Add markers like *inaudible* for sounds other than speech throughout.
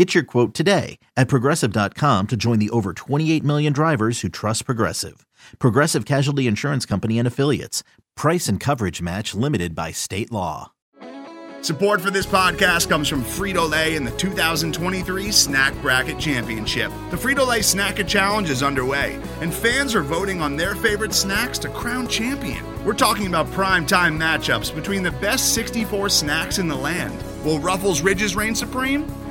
Get your quote today at progressive.com to join the over 28 million drivers who trust Progressive. Progressive Casualty Insurance Company and Affiliates. Price and coverage match limited by state law. Support for this podcast comes from Frito Lay and the 2023 Snack Bracket Championship. The Frito Lay Snack It Challenge is underway, and fans are voting on their favorite snacks to crown champion. We're talking about prime time matchups between the best 64 snacks in the land. Will Ruffles Ridges reign supreme?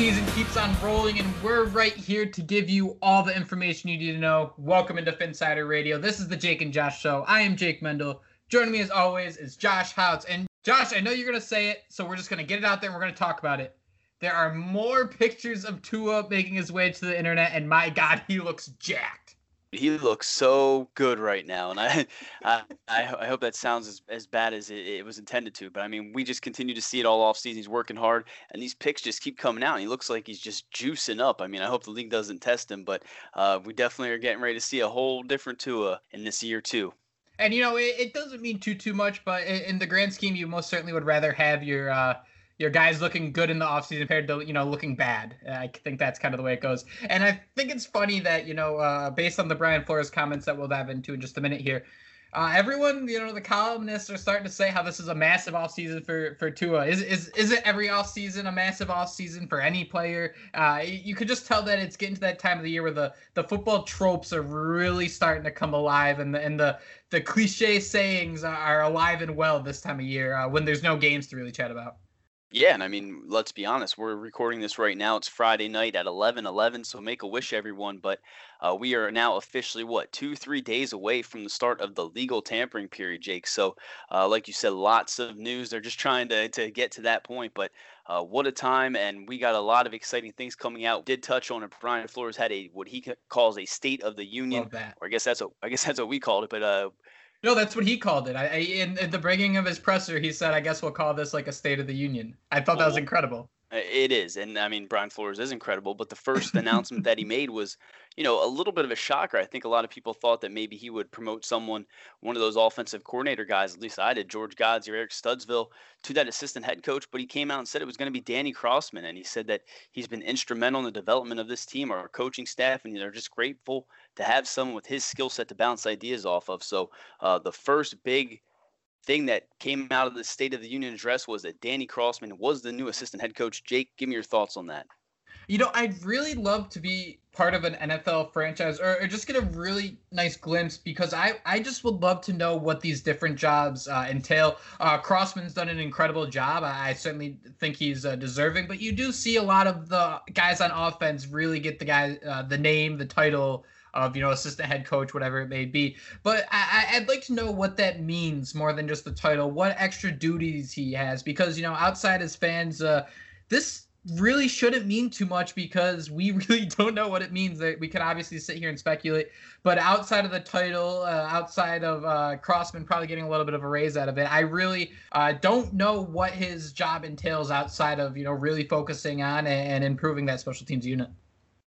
season keeps on rolling, and we're right here to give you all the information you need to know. Welcome into Phinsider Radio. This is the Jake and Josh Show. I am Jake Mendel. Joining me as always is Josh Houtz. And Josh, I know you're gonna say it, so we're just gonna get it out there and we're gonna talk about it. There are more pictures of Tua making his way to the internet, and my God, he looks jacked. He looks so good right now, and *laughs* I, I, I hope that sounds as, as bad as it, it, was intended to. But I mean, we just continue to see it all off season. He's working hard, and these pics just keep coming out. And he looks like he's just juicing up. I mean, I hope the league doesn't test him, but uh, we definitely are getting ready to see a whole different Tua in this year too. And you know, it, it doesn't mean too too much, but in, in, the grand scheme, you most certainly would rather have your. Uh, your guys looking good in the offseason compared to you know looking bad. I think that's kind of the way it goes. And I think it's funny that you know uh, based on the Brian Flores comments that we'll dive into in just a minute here. Uh, everyone, you know, the columnists are starting to say how this is a massive offseason for for Tua. Is is is it every offseason a massive offseason for any player? Uh, you could just tell that it's getting to that time of the year where the, the football tropes are really starting to come alive, and the and the the cliche sayings are alive and well this time of year uh, when there's no games to really chat about. Yeah, and I mean, let's be honest. We're recording this right now. It's Friday night at 11 11, so make a wish, everyone. But uh, we are now officially, what, two, three days away from the start of the legal tampering period, Jake. So, uh, like you said, lots of news. They're just trying to, to get to that point. But uh, what a time, and we got a lot of exciting things coming out. Did touch on it. Brian Flores had a what he calls a State of the Union, or I guess that's what I guess that's what we called it. But uh, no, that's what he called it. I, I in, in, the bringing of his presser, he said, "I guess we'll call this like a State of the Union." I thought that was oh. incredible. It is, and I mean Brian Flores is incredible. But the first announcement that he made was, you know, a little bit of a shocker. I think a lot of people thought that maybe he would promote someone, one of those offensive coordinator guys. At least I did, George Godsey or Eric Studesville, to that assistant head coach. But he came out and said it was going to be Danny Crossman, and he said that he's been instrumental in the development of this team, our coaching staff, and they're just grateful to have someone with his skill set to bounce ideas off of. So uh, the first big thing that came out of the State of the Union address was that Danny Crossman was the new assistant head coach. Jake, give me your thoughts on that. You know, I'd really love to be part of an NFL franchise or, or just get a really nice glimpse because I, I just would love to know what these different jobs uh, entail. Uh, Crossman's done an incredible job. I, I certainly think he's uh, deserving, but you do see a lot of the guys on offense really get the guy, uh, the name, the title, of you know assistant head coach, whatever it may be. But I, would like to know what that means more than just the title. What extra duties he has, because you know outside his fans, uh, this really shouldn't mean too much because we *laughs* really don't know what it means. That we can obviously sit here and speculate, but outside of the title, uh, outside of uh, Crossman probably getting a little bit of a raise out of it, I really uh, don't know what his job entails outside of you know really focusing on and improving that special teams unit.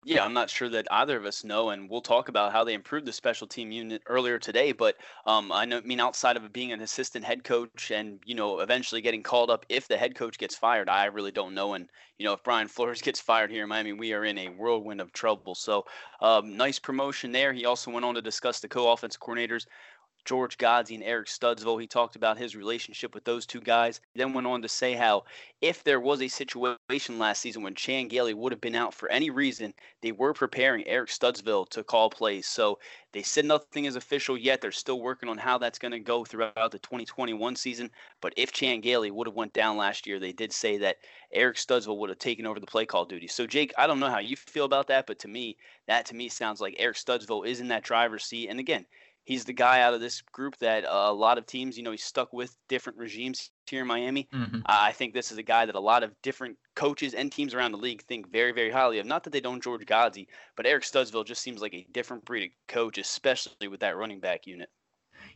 Yeah, I'm not sure that either of us know, and we'll talk about how they improved the special team unit earlier today. But um, I know, I mean, outside of being an assistant head coach and you know eventually getting called up if the head coach gets fired, I really don't know. And you know, if Brian *laughs* Flores gets fired here in Miami, we are in a whirlwind of trouble. So, um, nice promotion there. He also went on to discuss the co-offensive coordinators George Godsey and Eric Studesville. He talked about his relationship with those two guys. He then went on to say how if there was a situation last season when Chan Gailey would have been out for any reason, they were preparing Eric Studesville to call plays. So they said nothing is official yet. They're still working on how that's going to go throughout the 2021 season. But if Chan Gailey would have went down last year, they did say that Eric Studesville would have taken over the play call duty. So Jake, I don't know how you feel about that, but to me, that to me sounds like Eric Studesville is in that driver's seat. And again, he's the guy out of this group that uh, a lot of teams, you know, he's stuck with different regimes here in Miami. Mm-hmm. Uh, I think this is a guy that a lot of different coaches and teams around the league think very, very highly of. Not that they don't George Godsey, but Eric Studesville just seems like a different breed of coach, especially with that running back unit.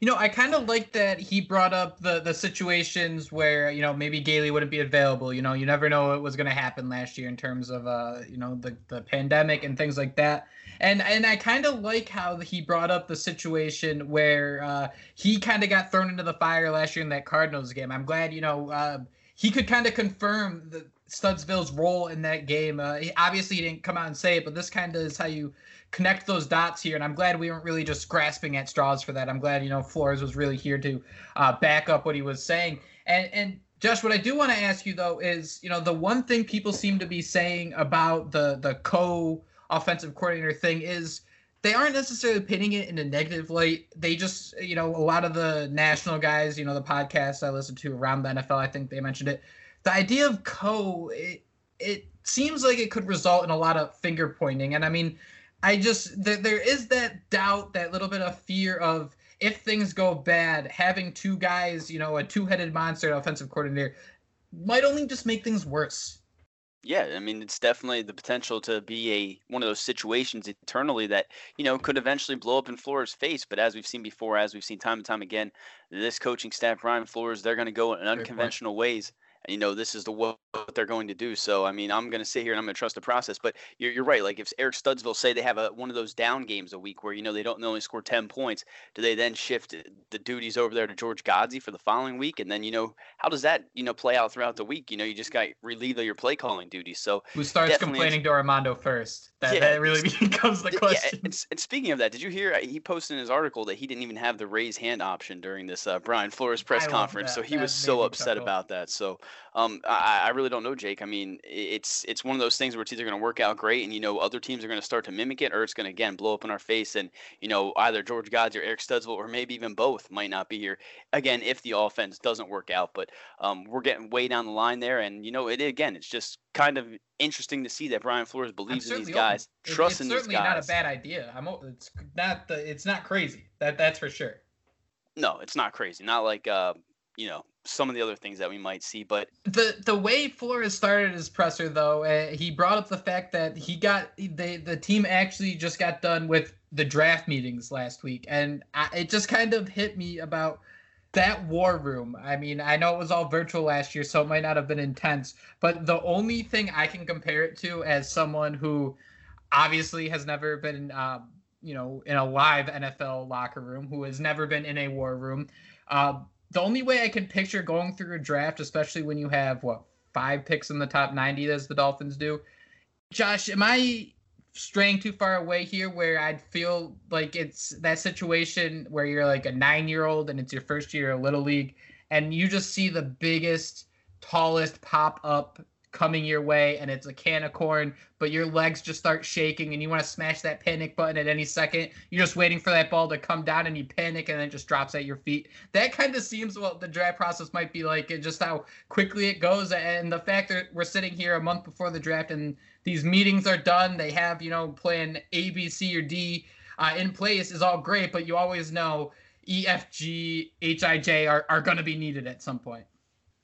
You know, I kind of like that he brought up the the situations where you know maybe Gailey wouldn't be available. You know, you never know what was going to happen last year in terms of uh you know the the pandemic and things like that. And and I kind of like how he brought up the situation where uh, he kind of got thrown into the fire last year in that Cardinals game. I'm glad you know uh, he could kind of confirm the Studesville's role in that game. Uh, he, obviously, he didn't come out and say it, but this kind of is how you connect those dots here. And I'm glad we weren't really just grasping at straws for that. I'm glad you know Flores was really here to uh, back up what he was saying. And and Josh, what I do want to ask you though is, you know, the one thing people seem to be saying about the the co offensive coordinator thing is they aren't necessarily pinning it in a negative light. They just, you know, a lot of the national guys, you know, the podcasts I listen to around the NFL, I think they mentioned it. The idea of co, it, it seems like it could result in a lot of finger pointing. And I mean, I just, there, there is that doubt, that little bit of fear of if things go bad, having two guys, you know, a two headed monster offensive coordinator might only just make things worse. Yeah, I mean, it's definitely the potential to be a one of those situations internally that you know could eventually blow up in Flores' face. But as we've seen before, as we've seen time and time again, this coaching staff, Brian Flores, they're going to go in unconventional ways you know this is the what they're going to do. So I mean, I'm going to sit here and I'm going to trust the process. But you're, you're right. Like if Eric Studesville say they have a one of those down games a week where you know they don't only score ten points, do they then shift the duties over there to George Godsey for the following week? And then you know how does that you know play out throughout the week? You know you just got relieved of your play calling duties. So who starts complaining to Armando first? That, yeah, that really *laughs* becomes the question. Yeah, and, and, speaking of that, did you hear uh, he posted in his article that he didn't even have the raise hand option during this uh, Brian Flores press I conference? So he that was so upset about that. So um, I, I, really don't know, Jake. I mean, it's it's one of those things where it's either going to work out great, and you know other teams are going to start to mimic it, or it's going to again blow up in our face, and you know either George Godsey or Eric Studesville, or maybe even both might not be here again if the offense doesn't work out. But um, we're getting way down the line there, and you know it again. It's just kind of interesting to see that Brian Flores believes in these guys, open. trusts in these guys. It's certainly not a bad idea. I'm. It's not the. It's not crazy. That that's for sure. No, it's not crazy. Not like uh, you know some of the other things that we might see. But the the way Flores started his presser, though, uh, he brought up the fact that he got the the team actually just got done with the draft meetings last week, and I, it just kind of hit me about that war room. I mean, I know it was all virtual last year, so it might not have been intense, but the only thing I can compare it to as someone who obviously has never been. Uh, you know, in a live NFL locker room, who has never been in a war room. Uh, the only way I can picture going through a draft, especially when you have what five picks in the top 90 as the Dolphins do. Josh, am I straying too far away here where I'd feel like it's that situation where you're like a nine year old and it's your first year of Little League and you just see the biggest, tallest pop up coming your way and it's a can of corn, but your legs just start shaking and you want to smash that panic button at any second. You're just waiting for that ball to come down and you panic and then it just drops at your feet. That kind of seems what the draft process might be like and just how quickly it goes. And the fact that we're sitting here a month before the draft and these meetings are done, they have, you know, plan A, B, C, or D uh, in place is all great, but you always know E, F, G, H, I, J are, are going to be needed at some point.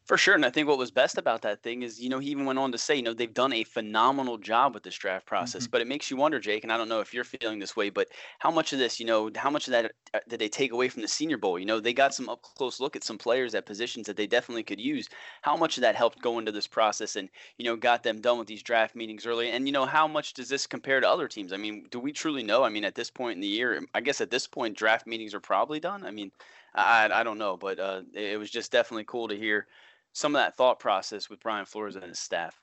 For sure. And I think what was best about that thing is, you know, he even went on to say, you know, they've done a phenomenal job with this draft process. Mm-hmm. But it makes you wonder, Jake, and I don't know if you're feeling this way, but how much of this, you know, how much of that uh, did they take away from the Senior Bowl? You know, they got some up close look at some players at positions that they definitely could use. How much of that helped go into this process and, you know, got them done with these draft meetings early? And, you know, how much does this compare to other teams? I mean, do we truly know? I mean, at this point in the year, I guess at this point, draft meetings are probably done. I mean, I, I don't know, but uh, it was just definitely cool to hear some of that thought process with Brian Flores and his staff.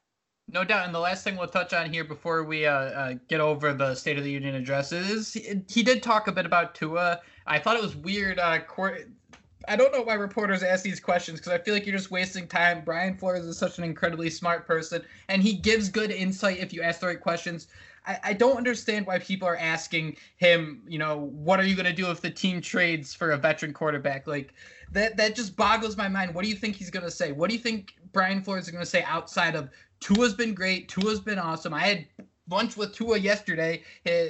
No doubt. And the last thing we'll touch on here before we uh, uh, get over the State of the Union address is he, he, did talk a bit about Tua. I thought it was weird. Uh, court, I don't know why reporters ask these questions because I feel like you're just wasting time. Brian Flores is such an incredibly smart person, and he gives good insight if you ask the right questions. I, I don't understand why people are asking him, you know, what are you going to do if the team trades for a veteran quarterback? Like, that that just boggles my mind. What do you think he's going to say? What do you think Brian Flores is going to say outside of Tua's been great, Tua's been awesome. I had lunch with Tua yesterday.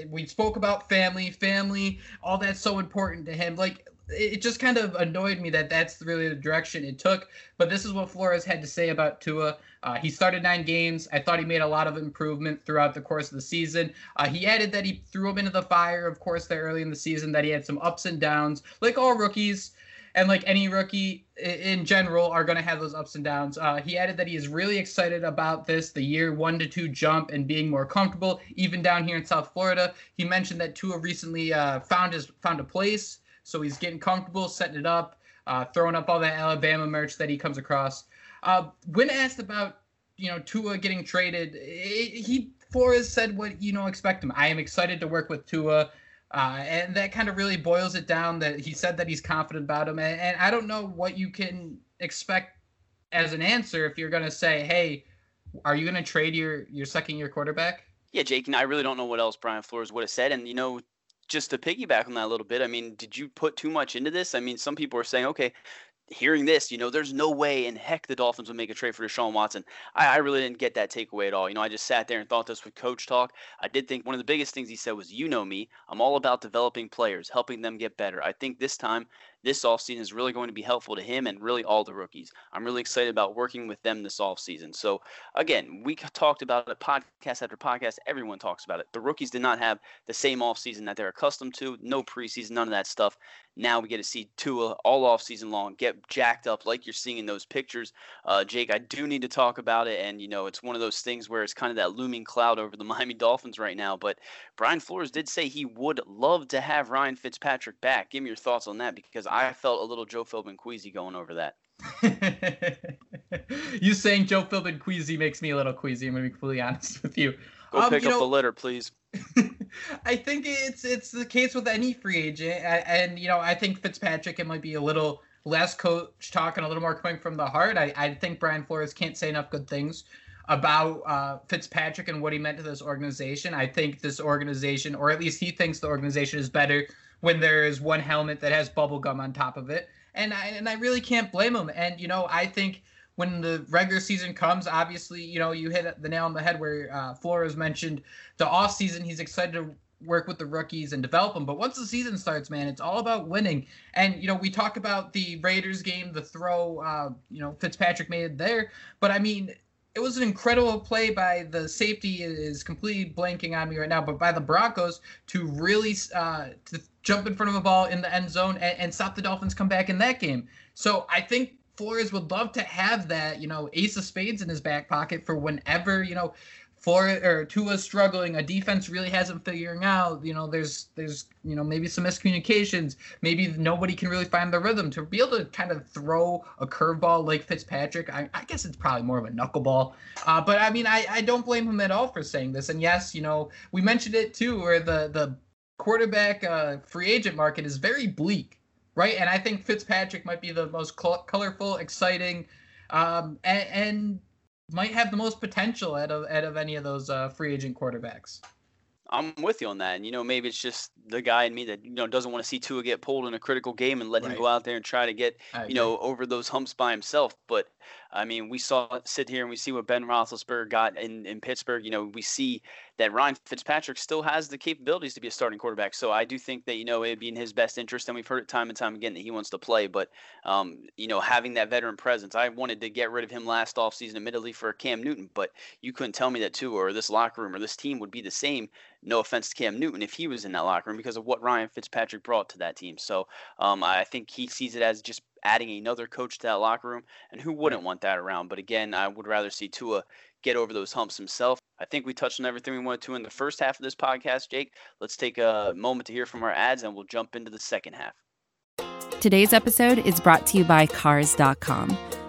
We spoke about family, family, all that's so important to him. Like it just kind of annoyed me that that's really the direction it took. But this is what Flores had to say about Tua. Uh, he started nine games. I thought he made a lot of improvement throughout the course of the season. Uh, he added that he threw him into the fire, of course, there early in the season, that he had some ups and downs, like all rookies and like any rookie in general are going to have those ups and downs. Uh, he added that he is really excited about this, the year one to two jump and being more comfortable, even down here in South Florida. He mentioned that Tua recently uh, found his found a place, so he's getting comfortable, setting it up, uh, throwing up all that Alabama merch that he comes across. Uh, when asked about you know Tua getting traded, it, he Flores said what you know expect him. I am excited to work with Tua. Uh, and that kind of really boils it down that he said that he's confident about him. And, and I don't know what you can expect as an answer if you're going to say, hey, are you going to trade your, your second year quarterback? Yeah, Jake, and I really don't know what else Brian Flores would have said. And, you know, just to piggyback on that a little bit, I mean, did you put too much into this? I mean, some people are saying, okay, hearing this, you know, there's no way in heck the Dolphins would make a trade for Deshaun Watson. I, I, really didn't get that takeaway at all. You know, I just sat there and thought this with coach talk. I did think one of the biggest things he said was, you know me, I'm all about developing players, helping them get better. I think this time this offseason is really going to be helpful to him and really all the rookies. I'm really excited about working with them this offseason. So, again, we talked about it podcast after podcast. Everyone talks about it. The rookies did not have the same offseason that they're accustomed to, no preseason, none of that stuff. Now we get to see Tua all off season long get jacked up like you're seeing in those pictures. Uh, Jake, I do need to talk about it, and you know it's one of those things where it's kind of that looming cloud over the *laughs* Miami Dolphins right now. But Brian Flores did say he would love to have Ryan Fitzpatrick back. Give me your thoughts on that because I felt a little Joe Philbin queasy going over that. *laughs* you saying Joe Philbin queasy makes me a little queasy. I'm gonna be completely honest with you. Go um, pick up know, the litter, please. *laughs* I think it's it's the case with any free agent, and you know I think Fitzpatrick it might be a little less coach talk and a little more coming from the heart. I, I think Brian Flores can't say enough good things about uh, Fitzpatrick and what he meant to this organization. I think this organization, or at least he thinks the organization, is better when there is one helmet that has bubble gum on top of it. And I, and I really can't blame him. And, you know, I think when the regular season comes, obviously, you know, you hit the nail on the head where uh, Flores mentioned the off season. He's excited to work with the rookies and develop them. But once the season starts, man, it's all about winning. And you know, we talk about the Raiders game, the throw, uh, you know, Fitzpatrick made it there. But I mean, it was an incredible play by the safety is completely blanking on me right now, but by the Broncos to really uh, to jump in front of a ball in the end zone and, and stop the Dolphins come back in that game. So I think Flores would love to have that, you know, ace of spades in his back pocket for whenever, you know, for or Tua's struggling, a defense really hasn't figuring out. You know, there's there's you know maybe some miscommunications. Maybe nobody can really find the rhythm to be able to kind of throw a curveball like Fitzpatrick. I, I guess it's probably more of a knuckleball. Uh, but I mean, I, I don't blame him at all for saying this. And yes, you know, we mentioned it too, where the the quarterback uh, free agent market is very bleak, right? And I think Fitzpatrick might be the most colorful, exciting, um, and, and might have the most potential out of out of any of those uh, free agent quarterbacks. I'm with you on that, and you know maybe it's just the guy in me that you know doesn't want to see Tua get pulled in a critical game and let right. him go out there and try to get you know over those humps by himself. But I mean, we saw sit here and we see what Ben Roethlisberger got in in Pittsburgh. You know, we see that Ryan Fitzpatrick still has the capabilities to be a starting quarterback. So I do think that you know it'd be in his best interest, and we've heard it time and time again that he wants to play. But um, you know, having that veteran presence, I wanted to get rid of him last offseason, admittedly for Cam Newton, but you couldn't tell me that too, or this locker room or this team would be the same. No offense to Cam Newton if he was in that locker room because of what Ryan Fitzpatrick brought to that team. So um, I think he sees it as just adding another coach to that locker room, and who wouldn't want that around? But again, I would rather see Tua get over those humps himself. I think we touched on everything we wanted to in the first half of this podcast, Jake. Let's take a moment to hear from our ads and we'll jump into the second half. Today's episode is brought to you by Cars.com.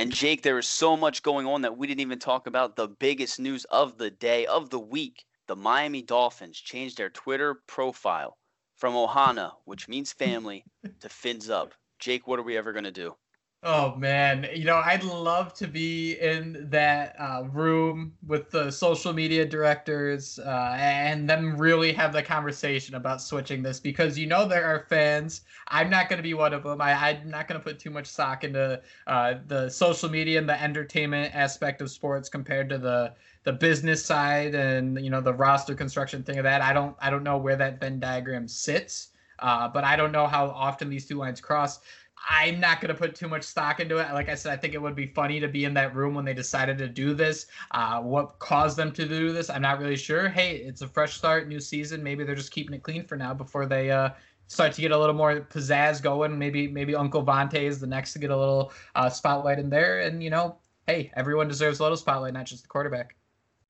And Jake, there is so much going on that we didn't even talk about the biggest news of the day, of the week. The Miami Dolphins changed their Twitter profile from Ohana, which means family, to Fins Up. Jake, what are we ever going to do? Oh man, you know I'd love to be in that uh, room with the social media directors uh, and them really have the conversation about switching this because you know there are fans. I'm not going to be one of them. I, am not going to put too much stock into uh, the social media and the entertainment aspect of sports compared to the the business side and you know the roster construction thing of that. I don't I don't know where that Venn diagram sits. Uh, but I don't know how often these two lines cross. I'm not going to put too much stock into it. Like I said, I think it would be funny to be in that room when they decided to do this. Uh, what caused them to do this, I'm not really sure. Hey, it's a fresh start, new season. Maybe they're just keeping it clean for now before they uh, start to get a little more pizzazz going. Maybe maybe Uncle Vontae is the next to get a little uh, spotlight in there. And you know, hey, everyone deserves a little spotlight, not just the quarterback.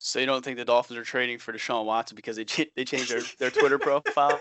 So you don't think the Dolphins are trading for Deshaun Watson because they they changed their, their Twitter *laughs* profile?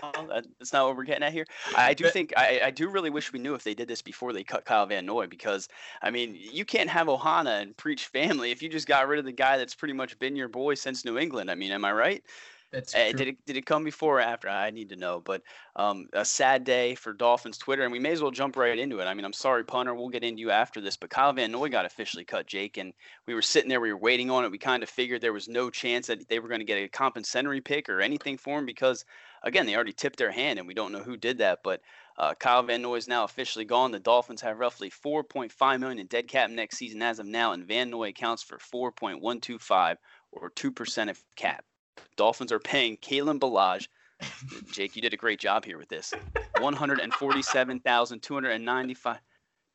That's not what we're getting at here. I do think I, I do really wish we knew if they did this before they cut Kyle Van Noy because I mean you can't have Ohana and preach family if you just got rid of the guy that's pretty much been your boy since New England. I mean, am I right? That's uh, did it did it come before or after? I need to know. But um, a sad day for Dolphins Twitter, and we may as well jump right into it. I mean, I'm sorry, punter. We'll get into you after this, but Kyle Van Noy got officially cut, Jake, and we were sitting there, we were waiting on it. We kind of figured there was no chance that they were going to get a compensatory pick or anything for him because, again, they already tipped their hand, and we don't know who did that. But uh, Kyle Van Noy is now officially gone. The Dolphins have roughly 4.5 million in dead cap next season as of now, and Van Noy accounts for 4.125 or two percent of cap. Dolphins are paying Kalen Ballage. Jake, you did a great job here with this. *laughs* One hundred and forty-seven thousand two hundred and ninety-five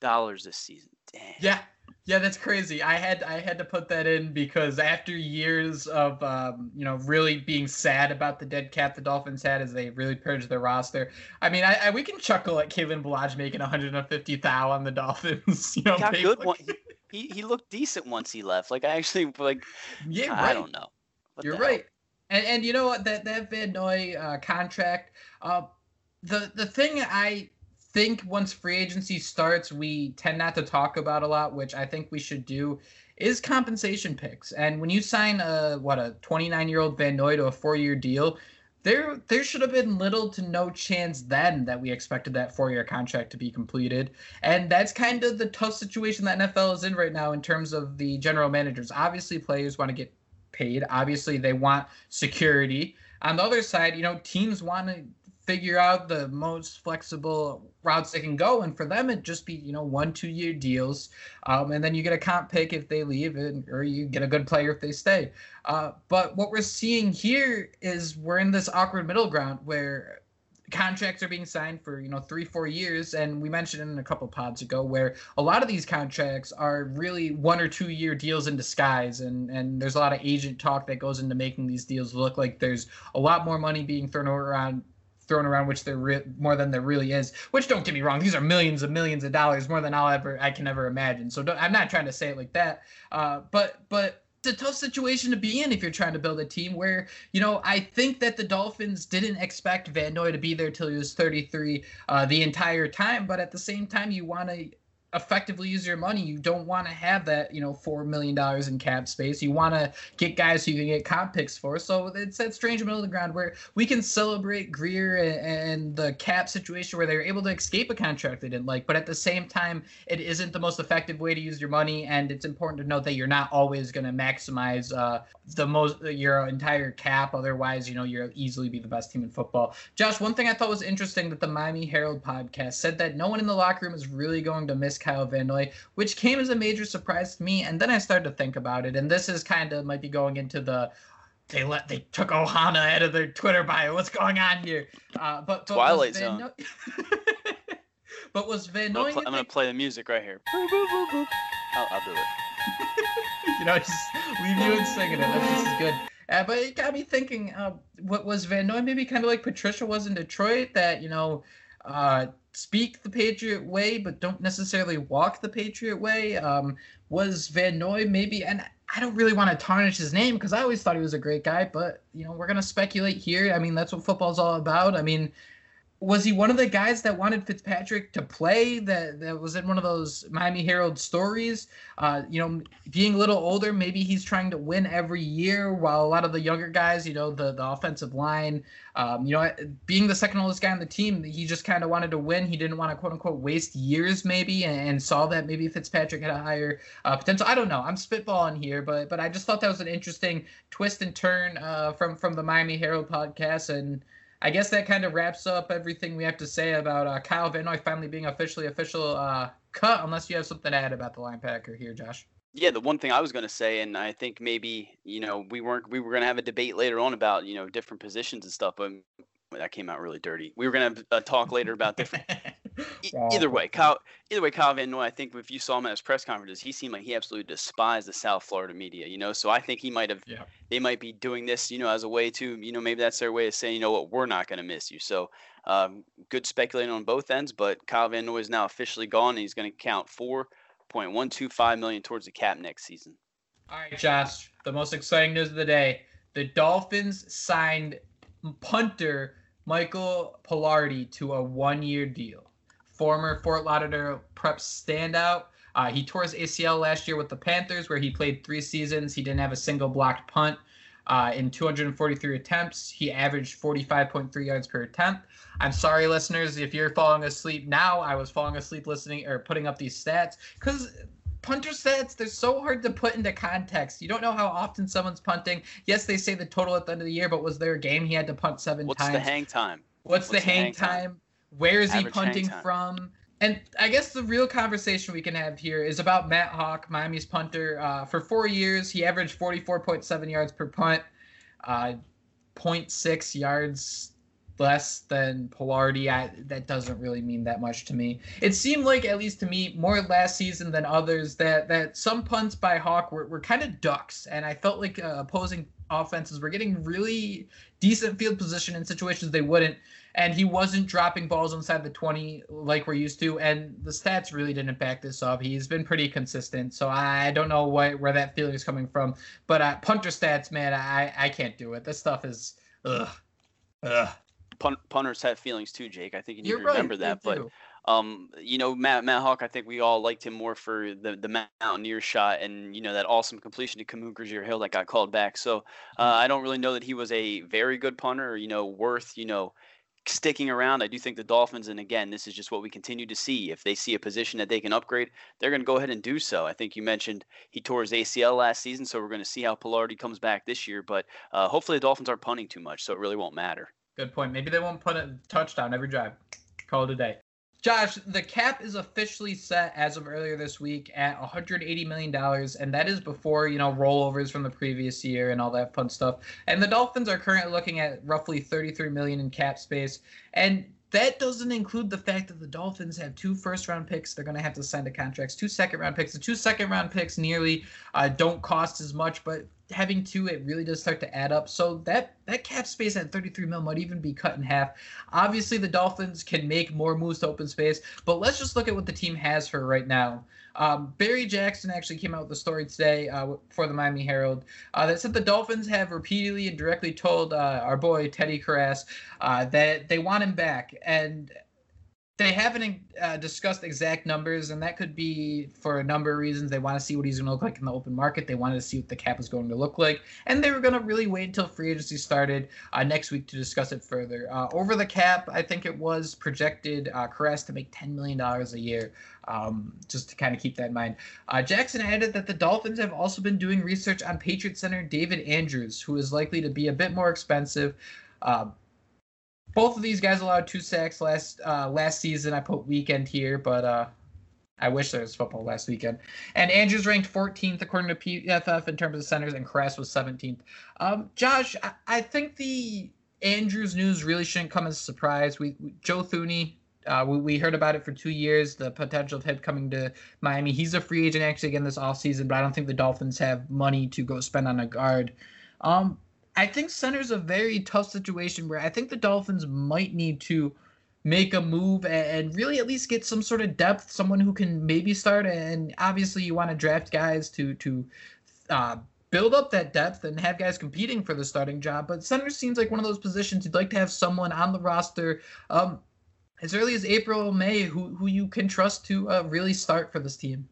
dollars this season. Damn. Yeah, yeah, that's crazy. I had I had to put that in because after years of um, you know really being sad about the dead cap the Dolphins had as they really purged their roster. I mean, I, I we can chuckle at Kalen Ballage making 150 thou on the Dolphins. *laughs* You know, he good one. He, he looked decent once he left. Like I actually like. Yeah, right. I don't know. What You're right. And, and you know what that that Van Noy uh, contract, uh, the the thing I think once free agency starts, we tend not to talk about a lot, which I think we should do, is compensation picks. And when you sign a what a 29 year old Van Noy to a four year deal, there there should have been little to no chance then that we expected that four year contract to be completed. And that's kind of the tough situation that NFL is in right now in terms of the general managers. Obviously, players want to get paid. Obviously, they want security. On the other side, you know, teams want to figure out the most flexible routes they can go, and for them, it just be you know one two year deals, um, and then you get a comp pick if they leave, and or you get a good player if they stay. Uh, but what we're seeing here is we're in this awkward middle ground where contracts are being signed for you know three four years and we mentioned in a couple pods ago where a lot of these contracts are really one or two year deals in disguise and and there's a lot of agent talk that goes into making these deals look like there's a lot more money being thrown around thrown around which there re- more than there really is which don't get me wrong these are millions and millions of dollars more than i'll ever i can ever imagine. So i'm not trying to say it like that uh, but but a tough situation to be in if you're trying to build a team where, you know, I think that the Dolphins didn't expect Van Noy to be there till he was 33 uh, the entire time. But at the same time, you want to effectively use your money, you don't want to have that, you know, four million dollars in cap space. You want to get guys who you can get comp picks for. So it's that strange middle of the ground where we can celebrate Grier and, the cap situation where they were able to escape a contract they didn't like, but at the same time, it isn't the most effective way to use your money. And it's important to note that you're not always going to maximize uh, the most your entire cap. Otherwise, you know, you'll easily be the best team in football. Josh, one thing I thought was interesting that the Miami Herald podcast said that no one in the locker room is really going to miss Kyle Van Noy, which came as a major surprise to me. And then I started to think about it, and this is kind of might be going into the they let they took Ohana out of their Twitter bio. What's going on here? Uh, but, but Twilight Zone. No- *laughs* but was Van I'm Noy? pl- I'm gonna play the music right here. I'll, I'll do it. *laughs* you know, just leave you and singing it. That's just as good. Uh, but it got me thinking. Uh, what was Van Noy maybe kind of like Patricia was in Detroit? That you know, uh, speak the Patriot way, but don't necessarily walk the Patriot way. Um, was Van Noy maybe? And I don't really want to tarnish his name because I always thought he was a great guy. But you know, we're gonna speculate here. I mean, that's what football's all about. I mean, was he one of the guys that wanted Fitzpatrick to play? That that was in one of those Miami Herald stories. Uh, you know, being a little older, maybe he's trying to win every year, while a lot of the younger guys, you know, the the offensive line, um, you know, being the second oldest guy on the team, he just kind of wanted to win. He didn't want to quote unquote waste years, maybe, and, and saw that maybe Fitzpatrick had a higher uh, potential. I don't know. I'm spitballing here, but but I just thought that was an interesting twist and turn uh, from from the Miami Herald podcast and. I guess that kind of wraps up everything we have to say about uh, Kyle Van Noy finally being officially official uh, cut. Unless you have something to add about the linebacker here, Josh. Yeah, the one thing I was going to say, and I think maybe you know we weren't we were going to have a debate later on about you know different positions and stuff, but that came out really dirty. We were going to uh, talk later about different. *laughs* *laughs* E- either way, Kyle. Either way, Kyle Van Noy. I think if you saw him at his press conferences, he seemed like he absolutely despised the South Florida media. You know, so I think he might have. Yeah. They might be doing this, you know, as a way to, you know, maybe that's their way of saying, you know what, we're not going to miss you. So, um, good speculating on both ends. But Kyle Van Noy is now officially gone, and he's going to count four point one two five million towards the cap next season. All right, Josh. The most exciting news of the day: the Dolphins signed punter Michael Palardy to a one-year deal. Former Fort Lauderdale Prep standout. Uh, he tore his ACL last year with the Panthers, where he played three seasons. He didn't have a single blocked punt. Uh, in 243 attempts, he averaged 45.3 yards per attempt. I'm sorry, listeners, if you're falling asleep now. I was falling asleep listening or putting up these stats because punter stats they're so hard to put into context. You don't know how often someone's punting. Yes, they say the total at the end of the year, but was there a game he had to punt seven What's times? What's the hang time? What's, the, hang, time? Where is he Average hang punting from? And I guess the real conversation we can have here is about Matt Haack, Miami's punter. Uh, for four years, he averaged 44.7 yards per punt, uh, 0.6 yards less than Palardy. I, that doesn't really mean that much to me. It seemed like, at least to me, more last season than others, that that some punts by Haack were, were kind of ducks, and I felt like uh, opposing offenses were getting really decent field position in situations they wouldn't. And he wasn't dropping balls inside the 20 like we're used to. And the stats really didn't back this up. He's been pretty consistent. So I don't know what, where that feeling is coming from. But uh, punter stats, man, I, I can't do it. This stuff is, ugh. Ugh. Pun- punters have feelings too, Jake. I think you need You're to remember they that. But do. um, you know, Matt Matt Haack, I think we all liked him more for the the Mountaineer shot and you know that awesome completion to Kamu Grugier-Hill that got called back. So uh, I don't really know that he was a very good punter, or, you know, worth you know sticking around. I do think the Dolphins, and again, this is just what we continue to see. If they see a position that they can upgrade, they're going to go ahead and do so. I think you mentioned he tore his ACL last season, so we're going to see how Palardy comes back this year. But uh, hopefully, the Dolphins aren't punting too much, so it really won't matter. Good point. Maybe they won't put a touchdown every drive. Call it a day. Josh, the cap is officially set as of earlier this week at 180 million dollars, and that is before you know rollovers from the previous year and all that fun stuff. And the Dolphins are currently looking at roughly 33 million in cap space, and that doesn't include the fact that the Dolphins have two first round picks. They're going to have to sign the contracts, two second round picks. The two second round picks nearly uh, don't cost as much, but having two, it really does start to add up. So that that cap space at 33 mil might even be cut in half. Obviously, the Dolphins can make more moves to open space, but let's just look at what the team has for right now. Um, Barry Jackson actually came out with a story today uh, for the Miami Herald uh, that said the Dolphins have repeatedly and directly told uh, our boy Teddy Karras uh, that they want him back. And they haven't uh, discussed exact numbers, and that could be for a number of reasons. They want to see what he's going to look like in the open market. They wanted to see what the cap is going to look like, and they were going to really wait until free agency started uh, next week to discuss it further. Uh, over the cap, I think it was projected uh, Karras to make $10 million a year, um, just to kind of keep that in mind. Uh, Jackson added that the Dolphins have also been doing research on Patriot center David Andrews, who is likely to be a bit more expensive. Uh, both of these guys allowed two sacks last uh, last season. I put weekend here, but uh, I wish there was football last weekend. And Andrews ranked 14th according to PFF in terms of centers, and Karras was 17th. Um, Josh, I, I, think the Andrews news really shouldn't come as a surprise. We, we Joe Thuney, uh, we, we, heard about it for two years, the potential of him coming to Miami. He's a free agent actually again this offseason, but I don't think the Dolphins have money to go spend on a guard. Um, I think center's a very tough situation where I think the Dolphins might need to make a move and really at least get some sort of depth, someone who can maybe start. And obviously, you want to draft guys to to uh, build up that depth and have guys competing for the starting job. But center seems like one of those positions you'd like to have someone on the roster um, as early as April, May, who who you can trust to uh, really start for this team.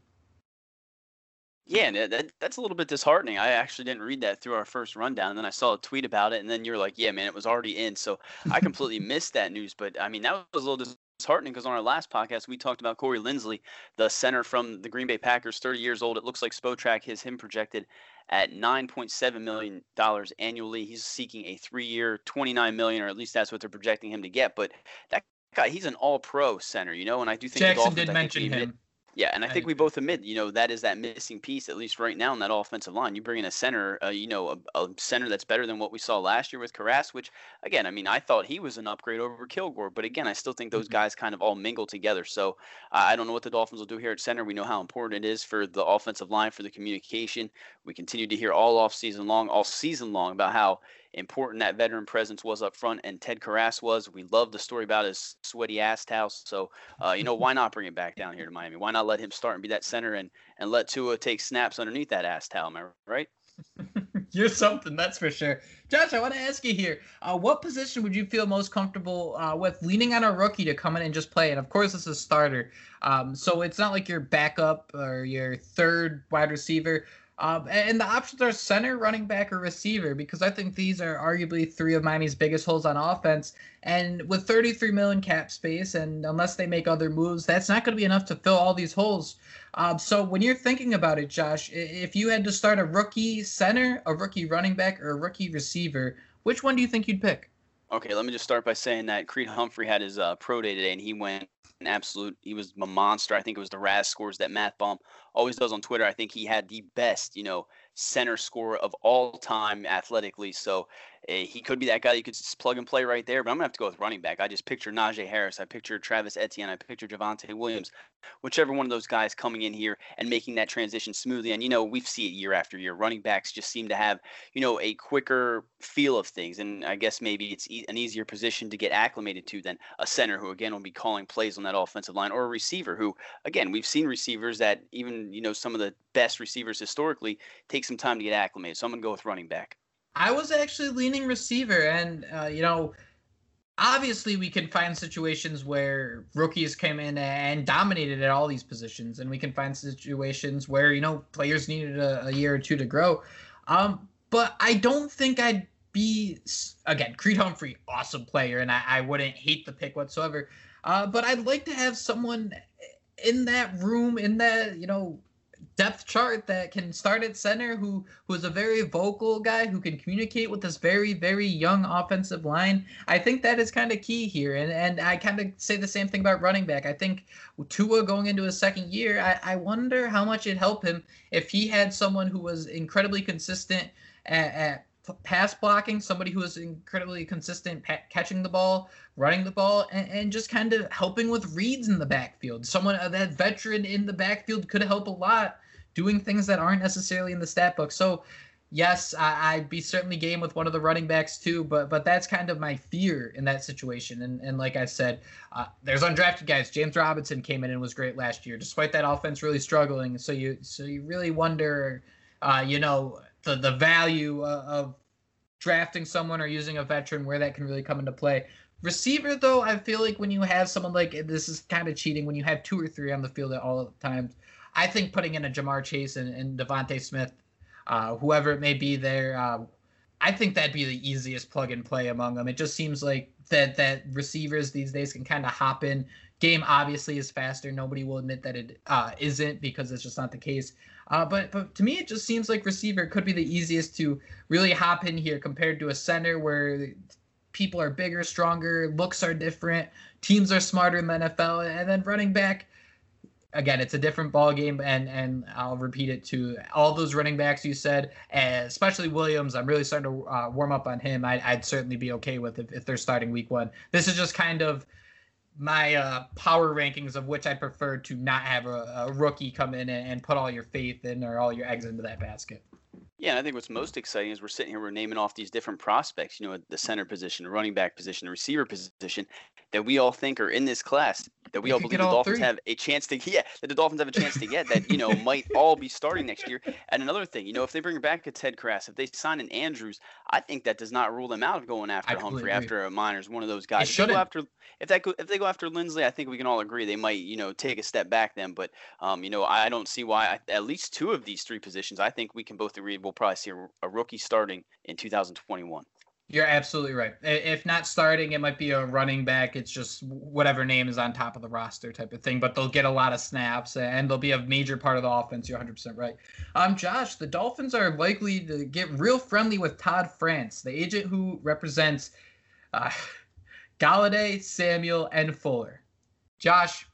Yeah, and that, that's a little bit disheartening. I actually didn't read that through our first rundown, and then I saw a tweet about it, and then you're like, "Yeah, man, it was already in." So I completely *laughs* missed that news. But I mean, that was a little disheartening because on our last podcast we talked about Corey Linsley, the center from the Green Bay Packers, 30 years old. It looks like Spotrac has him projected at 9.7 million dollars annually. He's seeking a three-year, 29 million, or at least that's what they're projecting him to get. But that guy, he's an All-Pro center, you know, and I do think Jackson did mention him. Yeah, and I think we both admit, you know, that is that missing piece, at least right now in that offensive line. You bring in a center, uh, you know, a, a, center that's better than what we saw last year with Karras, which, again, I mean, I thought he was an upgrade over Kilgore, but again, I still think those mm-hmm. guys kind of all mingle together. So uh, I don't know what the Dolphins will do here at center. We know how important it is for the offensive line, for the communication. We continue to hear all off season long, all season long about how important that veteran presence was up front, and Ted Karras was. We love the story about his sweaty ass towel. So, uh, you know, why not bring him back down here to Miami? Why not let him start and be that center and and let Tua take snaps underneath that ass towel? Am I right? *laughs* You're something, that's for sure. Josh, I want to ask you here: uh, what position would you feel most comfortable uh, with leaning on a rookie to come in and just play? And of course, is a starter, um, so it's not like your backup or your third wide receiver. Um, and the options are center, running back, or receiver because I think these are arguably three of Miami's biggest holes on offense. And with 33 million cap space, and unless they make other moves, that's not going to be enough to fill all these holes. Um, so when you're thinking about it, Josh, if you had to start a rookie center, a rookie running back, or a rookie receiver, which one do you think you'd pick? Okay, let me just start by saying that Creed Humphrey had his uh, pro day today, and he went absolute. He was a monster. I think it was the RAS scores that Matt Bump always does on Twitter. I think he had the best, you know, center score of all time athletically. So Eh, he could be that guy you could just plug and play right there. But I'm gonna have to go with running back. I just picture Najee Harris. I picture Travis Etienne. I picture Javonte Williams. Whichever one of those guys coming in here and making that transition smoothly. And you know we see it year after year. Running backs just seem to have you know a quicker feel of things. And I guess maybe it's e- an easier position to get acclimated to than a center who again will be calling plays on that offensive line or a receiver who again we've seen receivers that even you know some of the best receivers historically take some time to get acclimated. So I'm gonna go with running back. I was actually leaning receiver, and uh, you know, obviously we can find situations where rookies came in and dominated at all these positions, and we can find situations where you know players needed a, a year or two to grow. Um, but I don't think I'd be again Creed Humphrey, awesome player, and I, I wouldn't hate the pick whatsoever. Uh, but I'd like to have someone in that room, in that you know depth chart that can start at center who who's a very vocal guy who can communicate with this very very young offensive line i think that is kind of key here and and i kind of say the same thing about running back i think tua going into his second year i, I wonder how much it'd help him if he had someone who was incredibly consistent at, at pass blocking, somebody who is incredibly consistent pa- catching the ball, running the ball, and, and, just kind of helping with reads in the backfield. Someone uh, that veteran in the backfield could help a lot doing things that aren't necessarily in the stat book. So, yes, I, would be certainly game with one of the running backs too, but but that's kind of my fear in that situation. And and like I said, uh, there's undrafted guys. James Robinson came in and was great last year, despite that offense really struggling. So you so you really wonder, uh, you know, the the value of drafting someone or using a veteran where that can really come into play. Receiver, though, I feel like when you have someone like this is kind of cheating when you have two or three on the field at all times. I think putting in a Ja'Marr Chase and, and DeVonta Smith, uh, whoever it may be there, uh, I think that'd be the easiest plug and play among them. It just seems like that that receivers these days can kind of hop in. Game obviously is faster. Nobody will admit that it uh, not because it's just not the case. Uh, but but to me, it just seems like receiver could be the easiest to really hop in here compared to a center where people are bigger, stronger, looks are different, teams are smarter in the NFL, and then running back. Again, it's a different ball game, and and I'll repeat it to all those running backs you said, especially Williams. I'm really starting to uh, warm up on him. I, would certainly be okay with if, if they're starting week one. This is just kind of my uh, power rankings of which I prefer to not have a, a rookie come in and, and, put all your faith in or all your eggs into that basket. Yeah, and I think what's most exciting is we're sitting here, we're naming off these different prospects, you know, the center position, the running back position, the receiver position that we all think are in this class, that we all believe the Dolphins three. have a chance to get, that the Dolphins have a chance to get, that, you know, might all be starting next year. And another thing, you know, if they bring back a Ted Karras, if they sign an Andrews, I think that does not rule them out of going after Humphrey, after a Myers, one of those guys. If they, go after, if, that go, if they go after Linsley, I think we can all agree they might, you know, take a step back then. But, um, you know, I don't see why I, at least two of these three positions, I think we can both agree we'll probably see a, rookie starting in 2021. You're absolutely right. If not starting, it might be a running back. It's just whatever name is on top of the roster type of thing, but they'll get a lot of snaps and they'll be a major part of the offense. You're 100% right. Um, Josh, the Dolphins are likely to get real friendly with Todd France, the agent who represents uh, *laughs* Golladay, Samuel, and Fuller. Josh,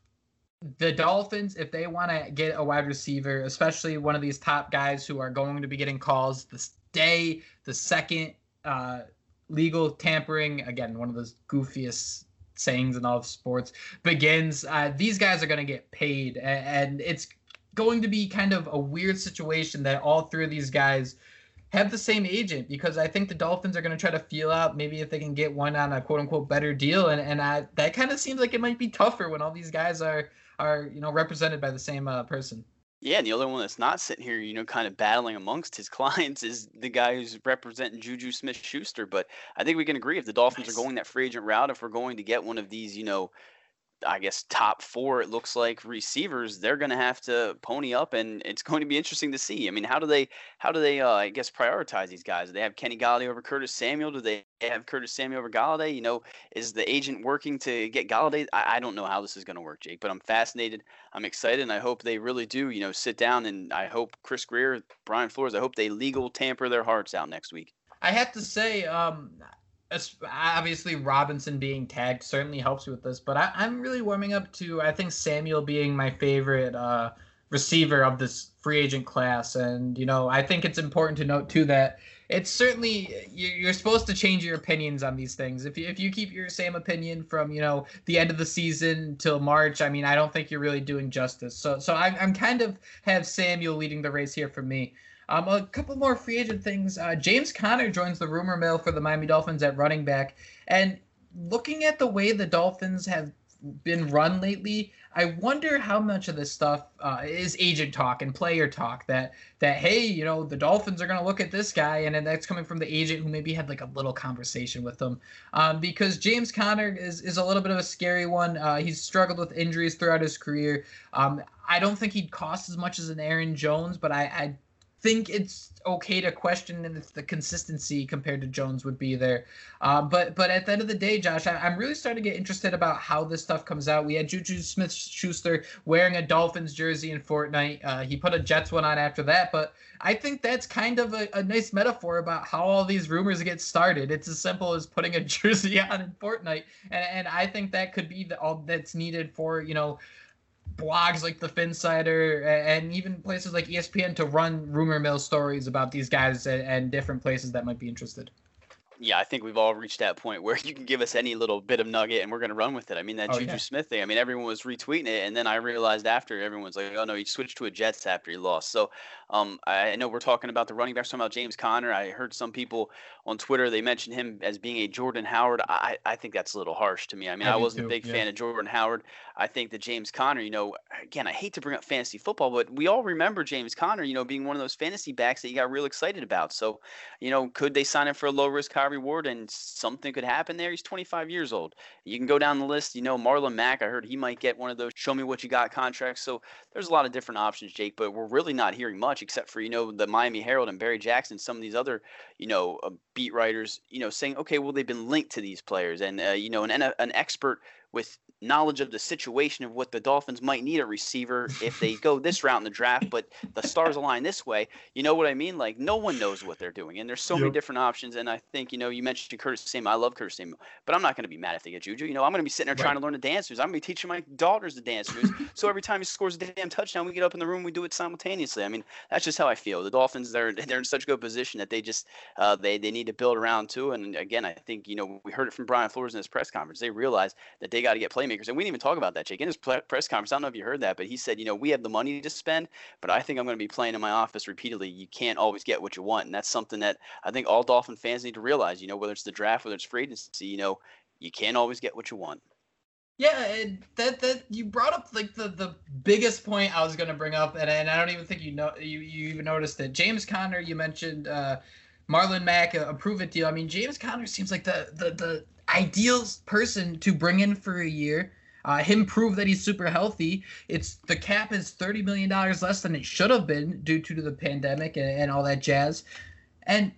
the Dolphins, if they want to get a wide receiver, especially one of these top guys who are going to be getting calls this day, the second uh, legal tampering, again, one of those goofiest sayings in all of sports, begins, uh, these guys are going to get paid. And it's going to be kind of a weird situation that all three of these guys have the same agent because I think the Dolphins are going to try to feel out maybe if they can get one on a quote unquote better deal. And, and I, that kind of seems like it might be tougher when all these guys are are you know represented by the same uh, person. Yeah, and the other one that's not sitting here, you know, kind of battling amongst his *laughs* clients is the guy who's representing Juju Smith Schuster. But I think we can agree if the Dolphins nice. are going that free agent route, if we're going to get one of these, you know, I guess top four it looks like receivers they're going to have to pony up and it's going to be interesting to see. I mean, how do they how do they uh, I guess prioritize these guys? Do they have Kenny Golladay over Curtis Samuel? Do they have Curtis Samuel over Golladay? You know, is the agent working to get Golladay? I, I don't know how this is going to work, Jake, but I'm fascinated. I'm excited, and I hope they really do. You know, sit down and I hope Chris Grier, Brian Flores, I hope they legal tamper their hearts out next week. I have to say, um, obviously Robinson being tagged certainly helps with this, but I, am really warming up to I think Samuel being my favorite uh, receiver of this free agent class, and you know I think it's important to note too that it's certainly you're supposed to change your opinions on these things. If you if you keep your same opinion from you know the end of the season till March, I mean I don't think you're really doing justice. So so I'm I'm kind of have Samuel leading the race here for me. Um, a couple more free agent things. Uh, James Conner joins the rumor mill for the Miami Dolphins at running back. And looking at the way the Dolphins have been run lately, I wonder how much of this stuff uh, is agent talk and player talk. That that hey, you know, the Dolphins are going to look at this guy, and, and that's coming from the agent who maybe had like a little conversation with them. Um, because James Conner is is a little bit of a scary one. Uh, he's struggled with injuries throughout his career. Um, I don't think he'd cost as much as an Aaron Jones, but I, I think it's okay to question if the consistency compared to Jones would be there. Uh, but but at the end of the day, Josh, I, am really starting to get interested about how this stuff comes out. We had Juju Smith Schuster wearing a Dolphins jersey in Fortnite. Uh, he put a Jets one on after that, but I think that's kind of a, a, nice metaphor about how all these rumors get started. It's as simple as putting a *laughs* jersey on in Fortnite, and, and I think that could be the, all that's needed for you know blogs like the Phinsider and even places like ESPN to run rumor mill stories about these guys and, different places that might be interested yeah, I think we've all reached that point where *laughs* you can give us any little bit of nugget and we're going to run with it. I mean, that oh, Juju yeah. Smith thing, I mean, everyone was retweeting it. And then I realized after, everyone's like, oh, no, he switched to a Jets after he lost. So um, I know we're talking about the running backs, talking about James Conner. I heard some people on Twitter, they mentioned him as being a Jordan Howard. I, I think that's a little harsh to me. I mean, I, I wasn't too, a big yeah. fan of Jordan Howard. I think that James Conner, you know, again, I hate to bring up fantasy football, but we all remember James Conner, you know, being one of those fantasy backs that you got real excited about. So, you know, could they sign him for a low risk, high Kyrie Ward, and something could happen there. He's 25 years old. You can go down the list. You know, Marlon Mack. I heard he might get one of those "show me what you got" contracts. So there's a lot of different options, Jake. But we're really not hearing much, except for you know the Miami Herald and Barry Jackson, some of these other you know uh, beat writers, you know, saying, okay, well they've been linked to these players, and uh, you know, an an expert with knowledge of the situation of what the Dolphins might need a receiver if they go this *laughs* route in the draft, but the stars align this way. You know what I mean? Like no one knows what they're doing, and there's so yep. many different options. And I think you know you mentioned Curtis Samuel. I love Curtis Samuel, but I'm not going to be mad if they get Juju. You know I'm going to be sitting there right. trying to learn the dance moves. I'm going to be teaching my daughters the dance moves. *laughs* so every time he scores a damn touchdown, we get up in the room, we do it simultaneously. I mean that's just how I feel. The Dolphins they're they're in such a good position that they just uh, they they need to build around too. And again, I think you know we heard it from Brian Flores in his press conference. They realize that they got to get playmakers, and we didn't even talk about that, Jake. In his press conference, I don't know if you heard that, but he said, you know, we have the money to spend, but I think I'm going to be playing in my office repeatedly. You can't always get what you want, and that's something that I think all Dolphin fans need to realize. You know, whether it's the draft, whether it's free agency, you know, you can't always get what you want. Yeah, that that you brought up like the the biggest point I was going to bring up, and, and I don't even think you know you, you even noticed it. James Conner, you mentioned uh, Marlon Mack, a, a prove it deal. I mean, James Conner seems like the the the ideal person to bring in for a year uh, him prove that he's super healthy. It's the cap is thirty million dollars less than it should have been due to the pandemic and, and all that jazz. And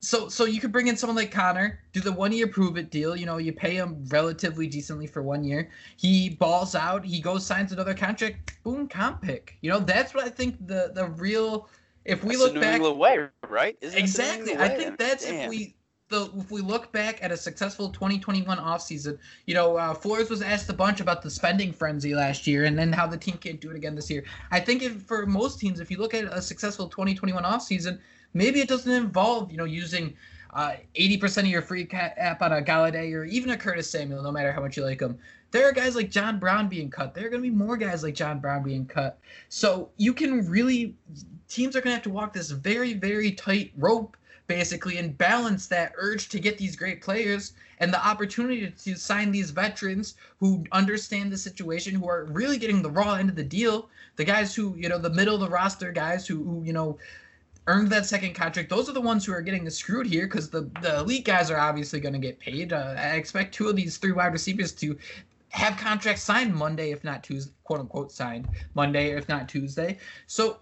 so so you could bring in someone like Conner, do the one year prove it deal. You know, you pay him relatively decently for one year. He balls out, he goes signs another contract, boom, comp pick. You know, that's what I think the the real if we that's look back way, right? Isn't exactly. I think that's Damn. if we the if we look back at a successful 2021 offseason, you know, uh, Flores was asked a bunch about the spending frenzy last year and then how the team can't do it again this year. I think if, for most teams, if you look at a successful 2021 offseason, maybe it doesn't involve, you know, using uh, 80% of your free cap on a Golladay or even a Curtis Samuel, no matter how much you like him. There are guys like John Brown being cut. There are going to be more guys like John Brown being cut. So you can really, teams are going to have to walk this very, very tight rope basically and balance that urge to get these great players and the opportunity to sign these veterans who understand the situation who are really getting the raw end of the deal. The guys who you know the middle of the roster guys who, who you know earned that second contract those are the ones who are getting screwed here because the, the elite guys are obviously going to get paid. Uh, i expect two of these three wide receivers to have contracts signed monday if not tuesday quote unquote signed monday if not tuesday. So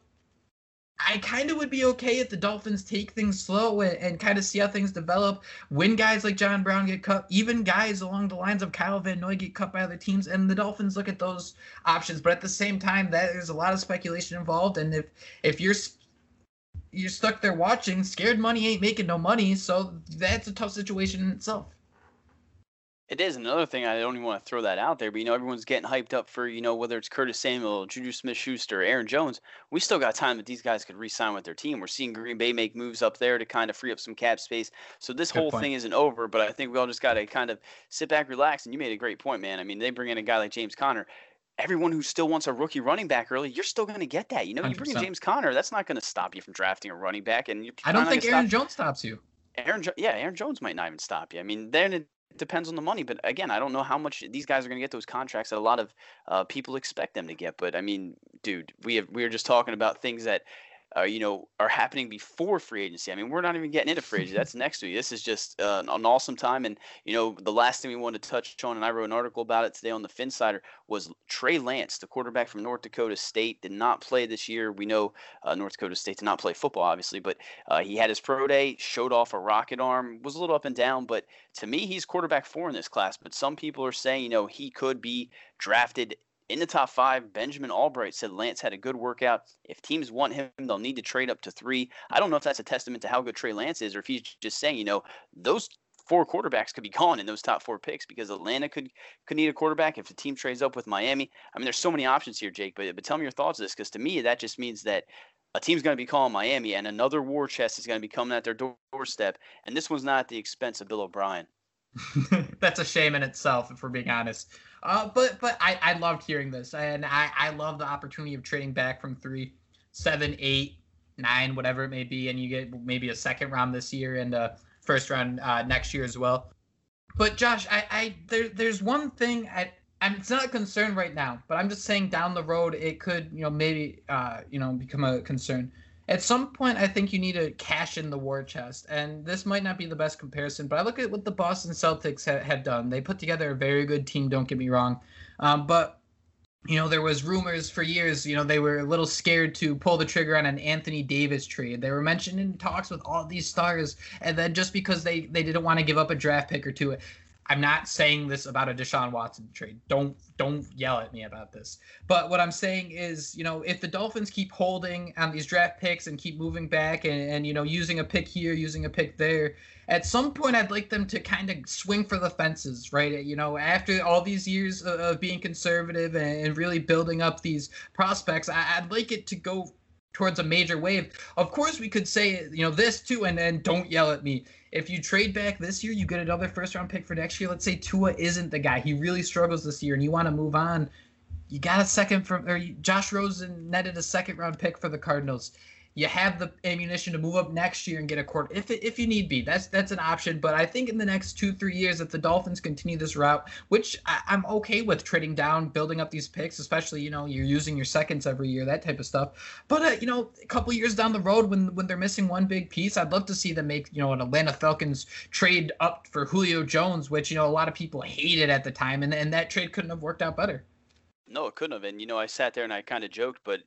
I kind of would be okay if the Dolphins take things slow and, and kind of see how things develop. When guys like John Brown get cut, even guys along the lines of Kyle Van Noy get cut by other teams, and the Dolphins look at those options. But at the same time, that there's a lot of speculation involved, and if if you're you're stuck there watching, scared money ain't making no money, so that's a tough situation in itself. It is another thing. I don't even want to throw that out there, but you know, everyone's getting hyped up for you know whether it's Curtis Samuel, Juju Smith-Schuster, Aaron Jones. We still got time that these guys could re-sign with their team. We're seeing Green Bay make moves up there to kind of free up some cap space. So this Good whole point. thing isn't over, but I think we all just got to kind of sit back, relax. And you made a great point, man. I mean, they bring in a guy like James Conner everyone who still wants a rookie running back early, you're still going to get that. You know, 100%. you bring in James Conner, that's not going to stop you from drafting a running back. And I don't think Aaron Jones stops you. Aaron, jo- yeah, Aaron Jones might not even stop you. I mean, then depends on the money. But again, I don't know how much these guys are going to get those contracts that a lot of uh, people expect them to get. But I mean, dude, we have we were just talking about things that uh, you know, are happening before free agency. I mean, we're not even getting into free agency. *laughs* That's next week. This is just uh, an awesome time. And, you know, the last thing we wanted to touch on, and I wrote an article about it today on the Phinsider, was Trey Lance, the quarterback from North Dakota State, did not play this year. We know uh, North Dakota State did not play football, obviously, but uh, he had his pro day, showed off a rocket arm, was a little up and down. But to me, he's quarterback four in this class. But some people are saying, you know, he could be drafted in the top five, Benjamin Albright said Lance had a good workout. If teams want him, they'll need to trade up to three. I don't know if that's a testament to how good Trey Lance is, or if he's just saying, you know, those four quarterbacks could be gone in those top four picks because Atlanta could could need a quarterback if the team trades up with Miami. I mean, there's so many options here, Jake. But but tell me your thoughts on this because to me that just means that a team's going to be calling Miami and another war chest is going to be coming at their doorstep, and this one's not at the expense of Bill O'Brien. *laughs* That's a shame in itself, if we're being honest. Uh, but but I, I loved hearing this, and I, I love the opportunity of trading back from three, seven, eight, nine, whatever it may be, and you get maybe a second round this year and a first round uh, next year as well. But Josh, I, I there there's one thing I I'm it's not a concern right now, but I'm just saying down the road it could you know maybe uh, you know become a concern. At some point I think you need to cash in the war chest. And this might not be the best comparison, but I look at what the Boston Celtics ha- have done. They put together a very good team, don't get me wrong. Um, but you know, there was rumors for years, you know, they were a little scared to pull the trigger on an Anthony Davis trade. They were mentioned in talks with all these stars, and then just because they they didn't want to give up a draft pick or two, I'm not saying this about a Deshaun Watson trade. Don't don't yell at me about this. But what I'm saying is, you know, if the Dolphins keep holding on these draft picks and keep moving back and, and you know using a pick here, using a pick there, at some point I'd like them to kind of swing for the fences, right? You know, after all these years of being conservative and really building up these prospects, I'd like it to go towards a major wave. Of course, we could say, you know, this too, and then don't yell at me. If you trade back this year, you get another first round pick for next year. Let's say Tua isn't the guy; he really struggles this year, and you want to move on. You got a second from, or Josh Rosen netted a second round pick for the Cardinals you have the ammunition to move up next year and get a court if if you need be. That's that's an option. But I think in the next two three years, if the Dolphins continue this route, which I, am okay with trading down, building up these picks, especially you know you're using your seconds every year, that type of stuff. But uh, you know, a couple years down the road, when when they're missing one big piece, I'd love to see them make you know an Atlanta Falcons trade up for Julio Jones, which you know a lot of people hated at the time, and and that trade couldn't have worked out better. No, it couldn't have. And you know, I sat there and I kind of joked, but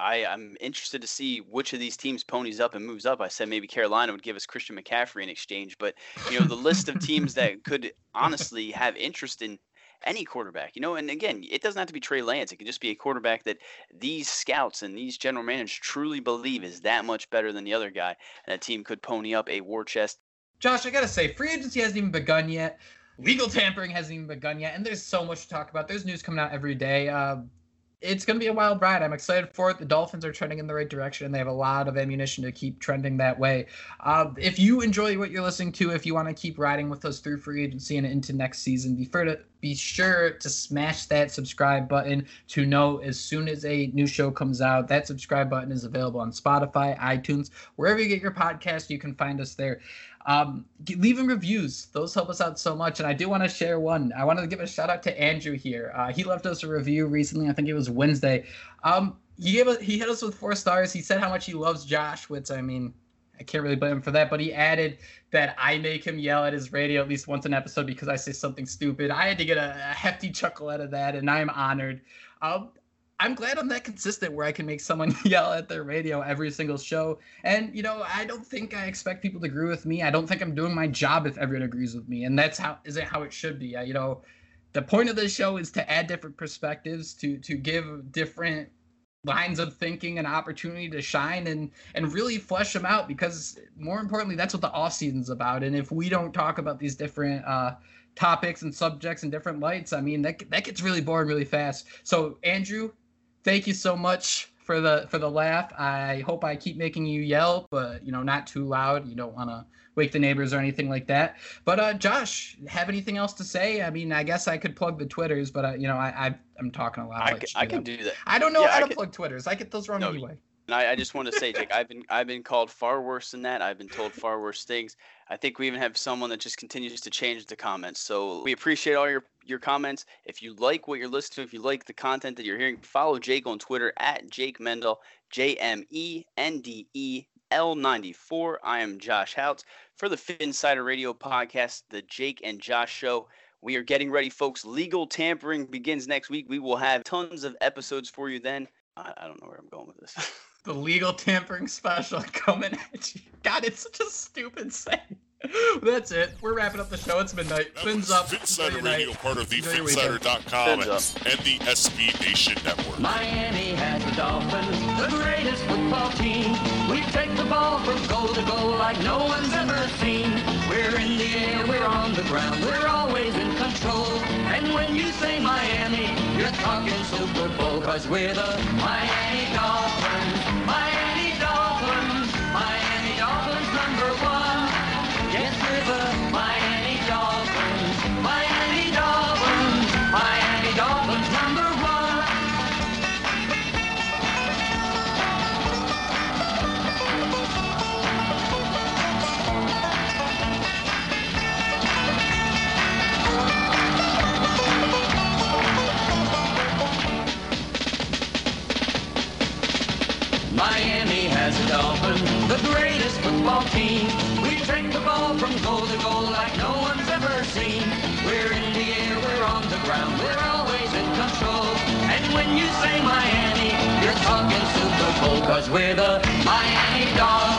I, I'm interested to see which of these teams ponies up and moves up. I said maybe Carolina would give us Christian McCaffrey in exchange, but you know the list of teams that could honestly have interest in any quarterback, you know, and again, it doesn't have to be Trey Lance. It could just be a quarterback that these scouts and these general managers truly believe is that much better than the other guy, and a team could pony up a war chest. Josh, I gotta say, free agency hasn't even begun yet. Legal tampering hasn't even begun yet, and there's so much to talk about. There's news coming out every day. Uh, it's going to be a wild ride. I'm excited for it. The Dolphins are trending in the right direction, and they have a lot of ammunition to keep trending that way. Uh, if you enjoy what you're listening to, if you want to keep riding with us through free agency and into next season, be sure to be sure to smash that subscribe button to know as soon as a new show comes out. That subscribe button is available on Spotify, iTunes, wherever you get your podcast. You can find us there. Um, leaving reviews; those help us out so much. And I do want to share one. I wanted to give a shout out to Andrew here. Uh, he left us a review recently. I think it was Wednesday. Um, he gave he hit us with four stars. He said how much he loves Josh, which I mean, I can't really blame him for that. But he added that I make him yell at his radio at least once an episode because I say something stupid. I had to get a, a hefty chuckle out of that, and I'm honored. Um, I'm glad I'm that consistent where I can make someone *laughs* yell at their radio every single show. And, you know, I don't think I expect people to agree with me. I don't think I'm doing my job if everyone agrees with me. And that's how isn't how it should be. you know, the point of this show is to add different perspectives, to to give different lines of thinking an opportunity to shine and and really flesh them out because more importantly that's what the off season's about and if we don't talk about these different uh topics and subjects and different lights i mean that that gets really boring really fast so andrew thank you so much for the for the laugh. I hope I keep making you yell, but you know, not too loud. You don't want to wake the neighbors or anything like that. But uh, Josh, have anything else to say? I mean, I guess I could plug the twitters, but uh, you know, I, I am talking a lot. I, can, I can do that. I don't know yeah, how I to can... plug twitters. I get those wrong no, anyway. And I, I just want to say, Jake, I've been I've been called far worse than that. I've been told far worse things. I think we even have someone that just continues to change the comments. So we appreciate all your your comments. If you like what you're listening to, if you like the content that you're hearing, follow Jake on Twitter at Jake Mendel, J M E N D E L94. I am Josh Houtz for the Phinsider Radio podcast, the Jake and Josh Show. We are getting ready, folks. Legal tampering begins next week. We will have tons of episodes for you then. I, I don't know where I'm going with this. *laughs* the legal tampering special *laughs* coming at you. God, it's such a stupid saying. *laughs* That's it. We're wrapping up the show. It's midnight. That Fins up. Phinsider Radio, part of the Phinsider.com and, and the SB Nation Network. Miami has the Dolphins, the greatest football team. We take the ball from goal to goal like no one's ever seen. We're in the air, we're on the ground, we're always in control. And when you say Miami, you're talking Super Bowl, cause we're the Miami Dolphins. Yes, cause we're the Miami Dolphins,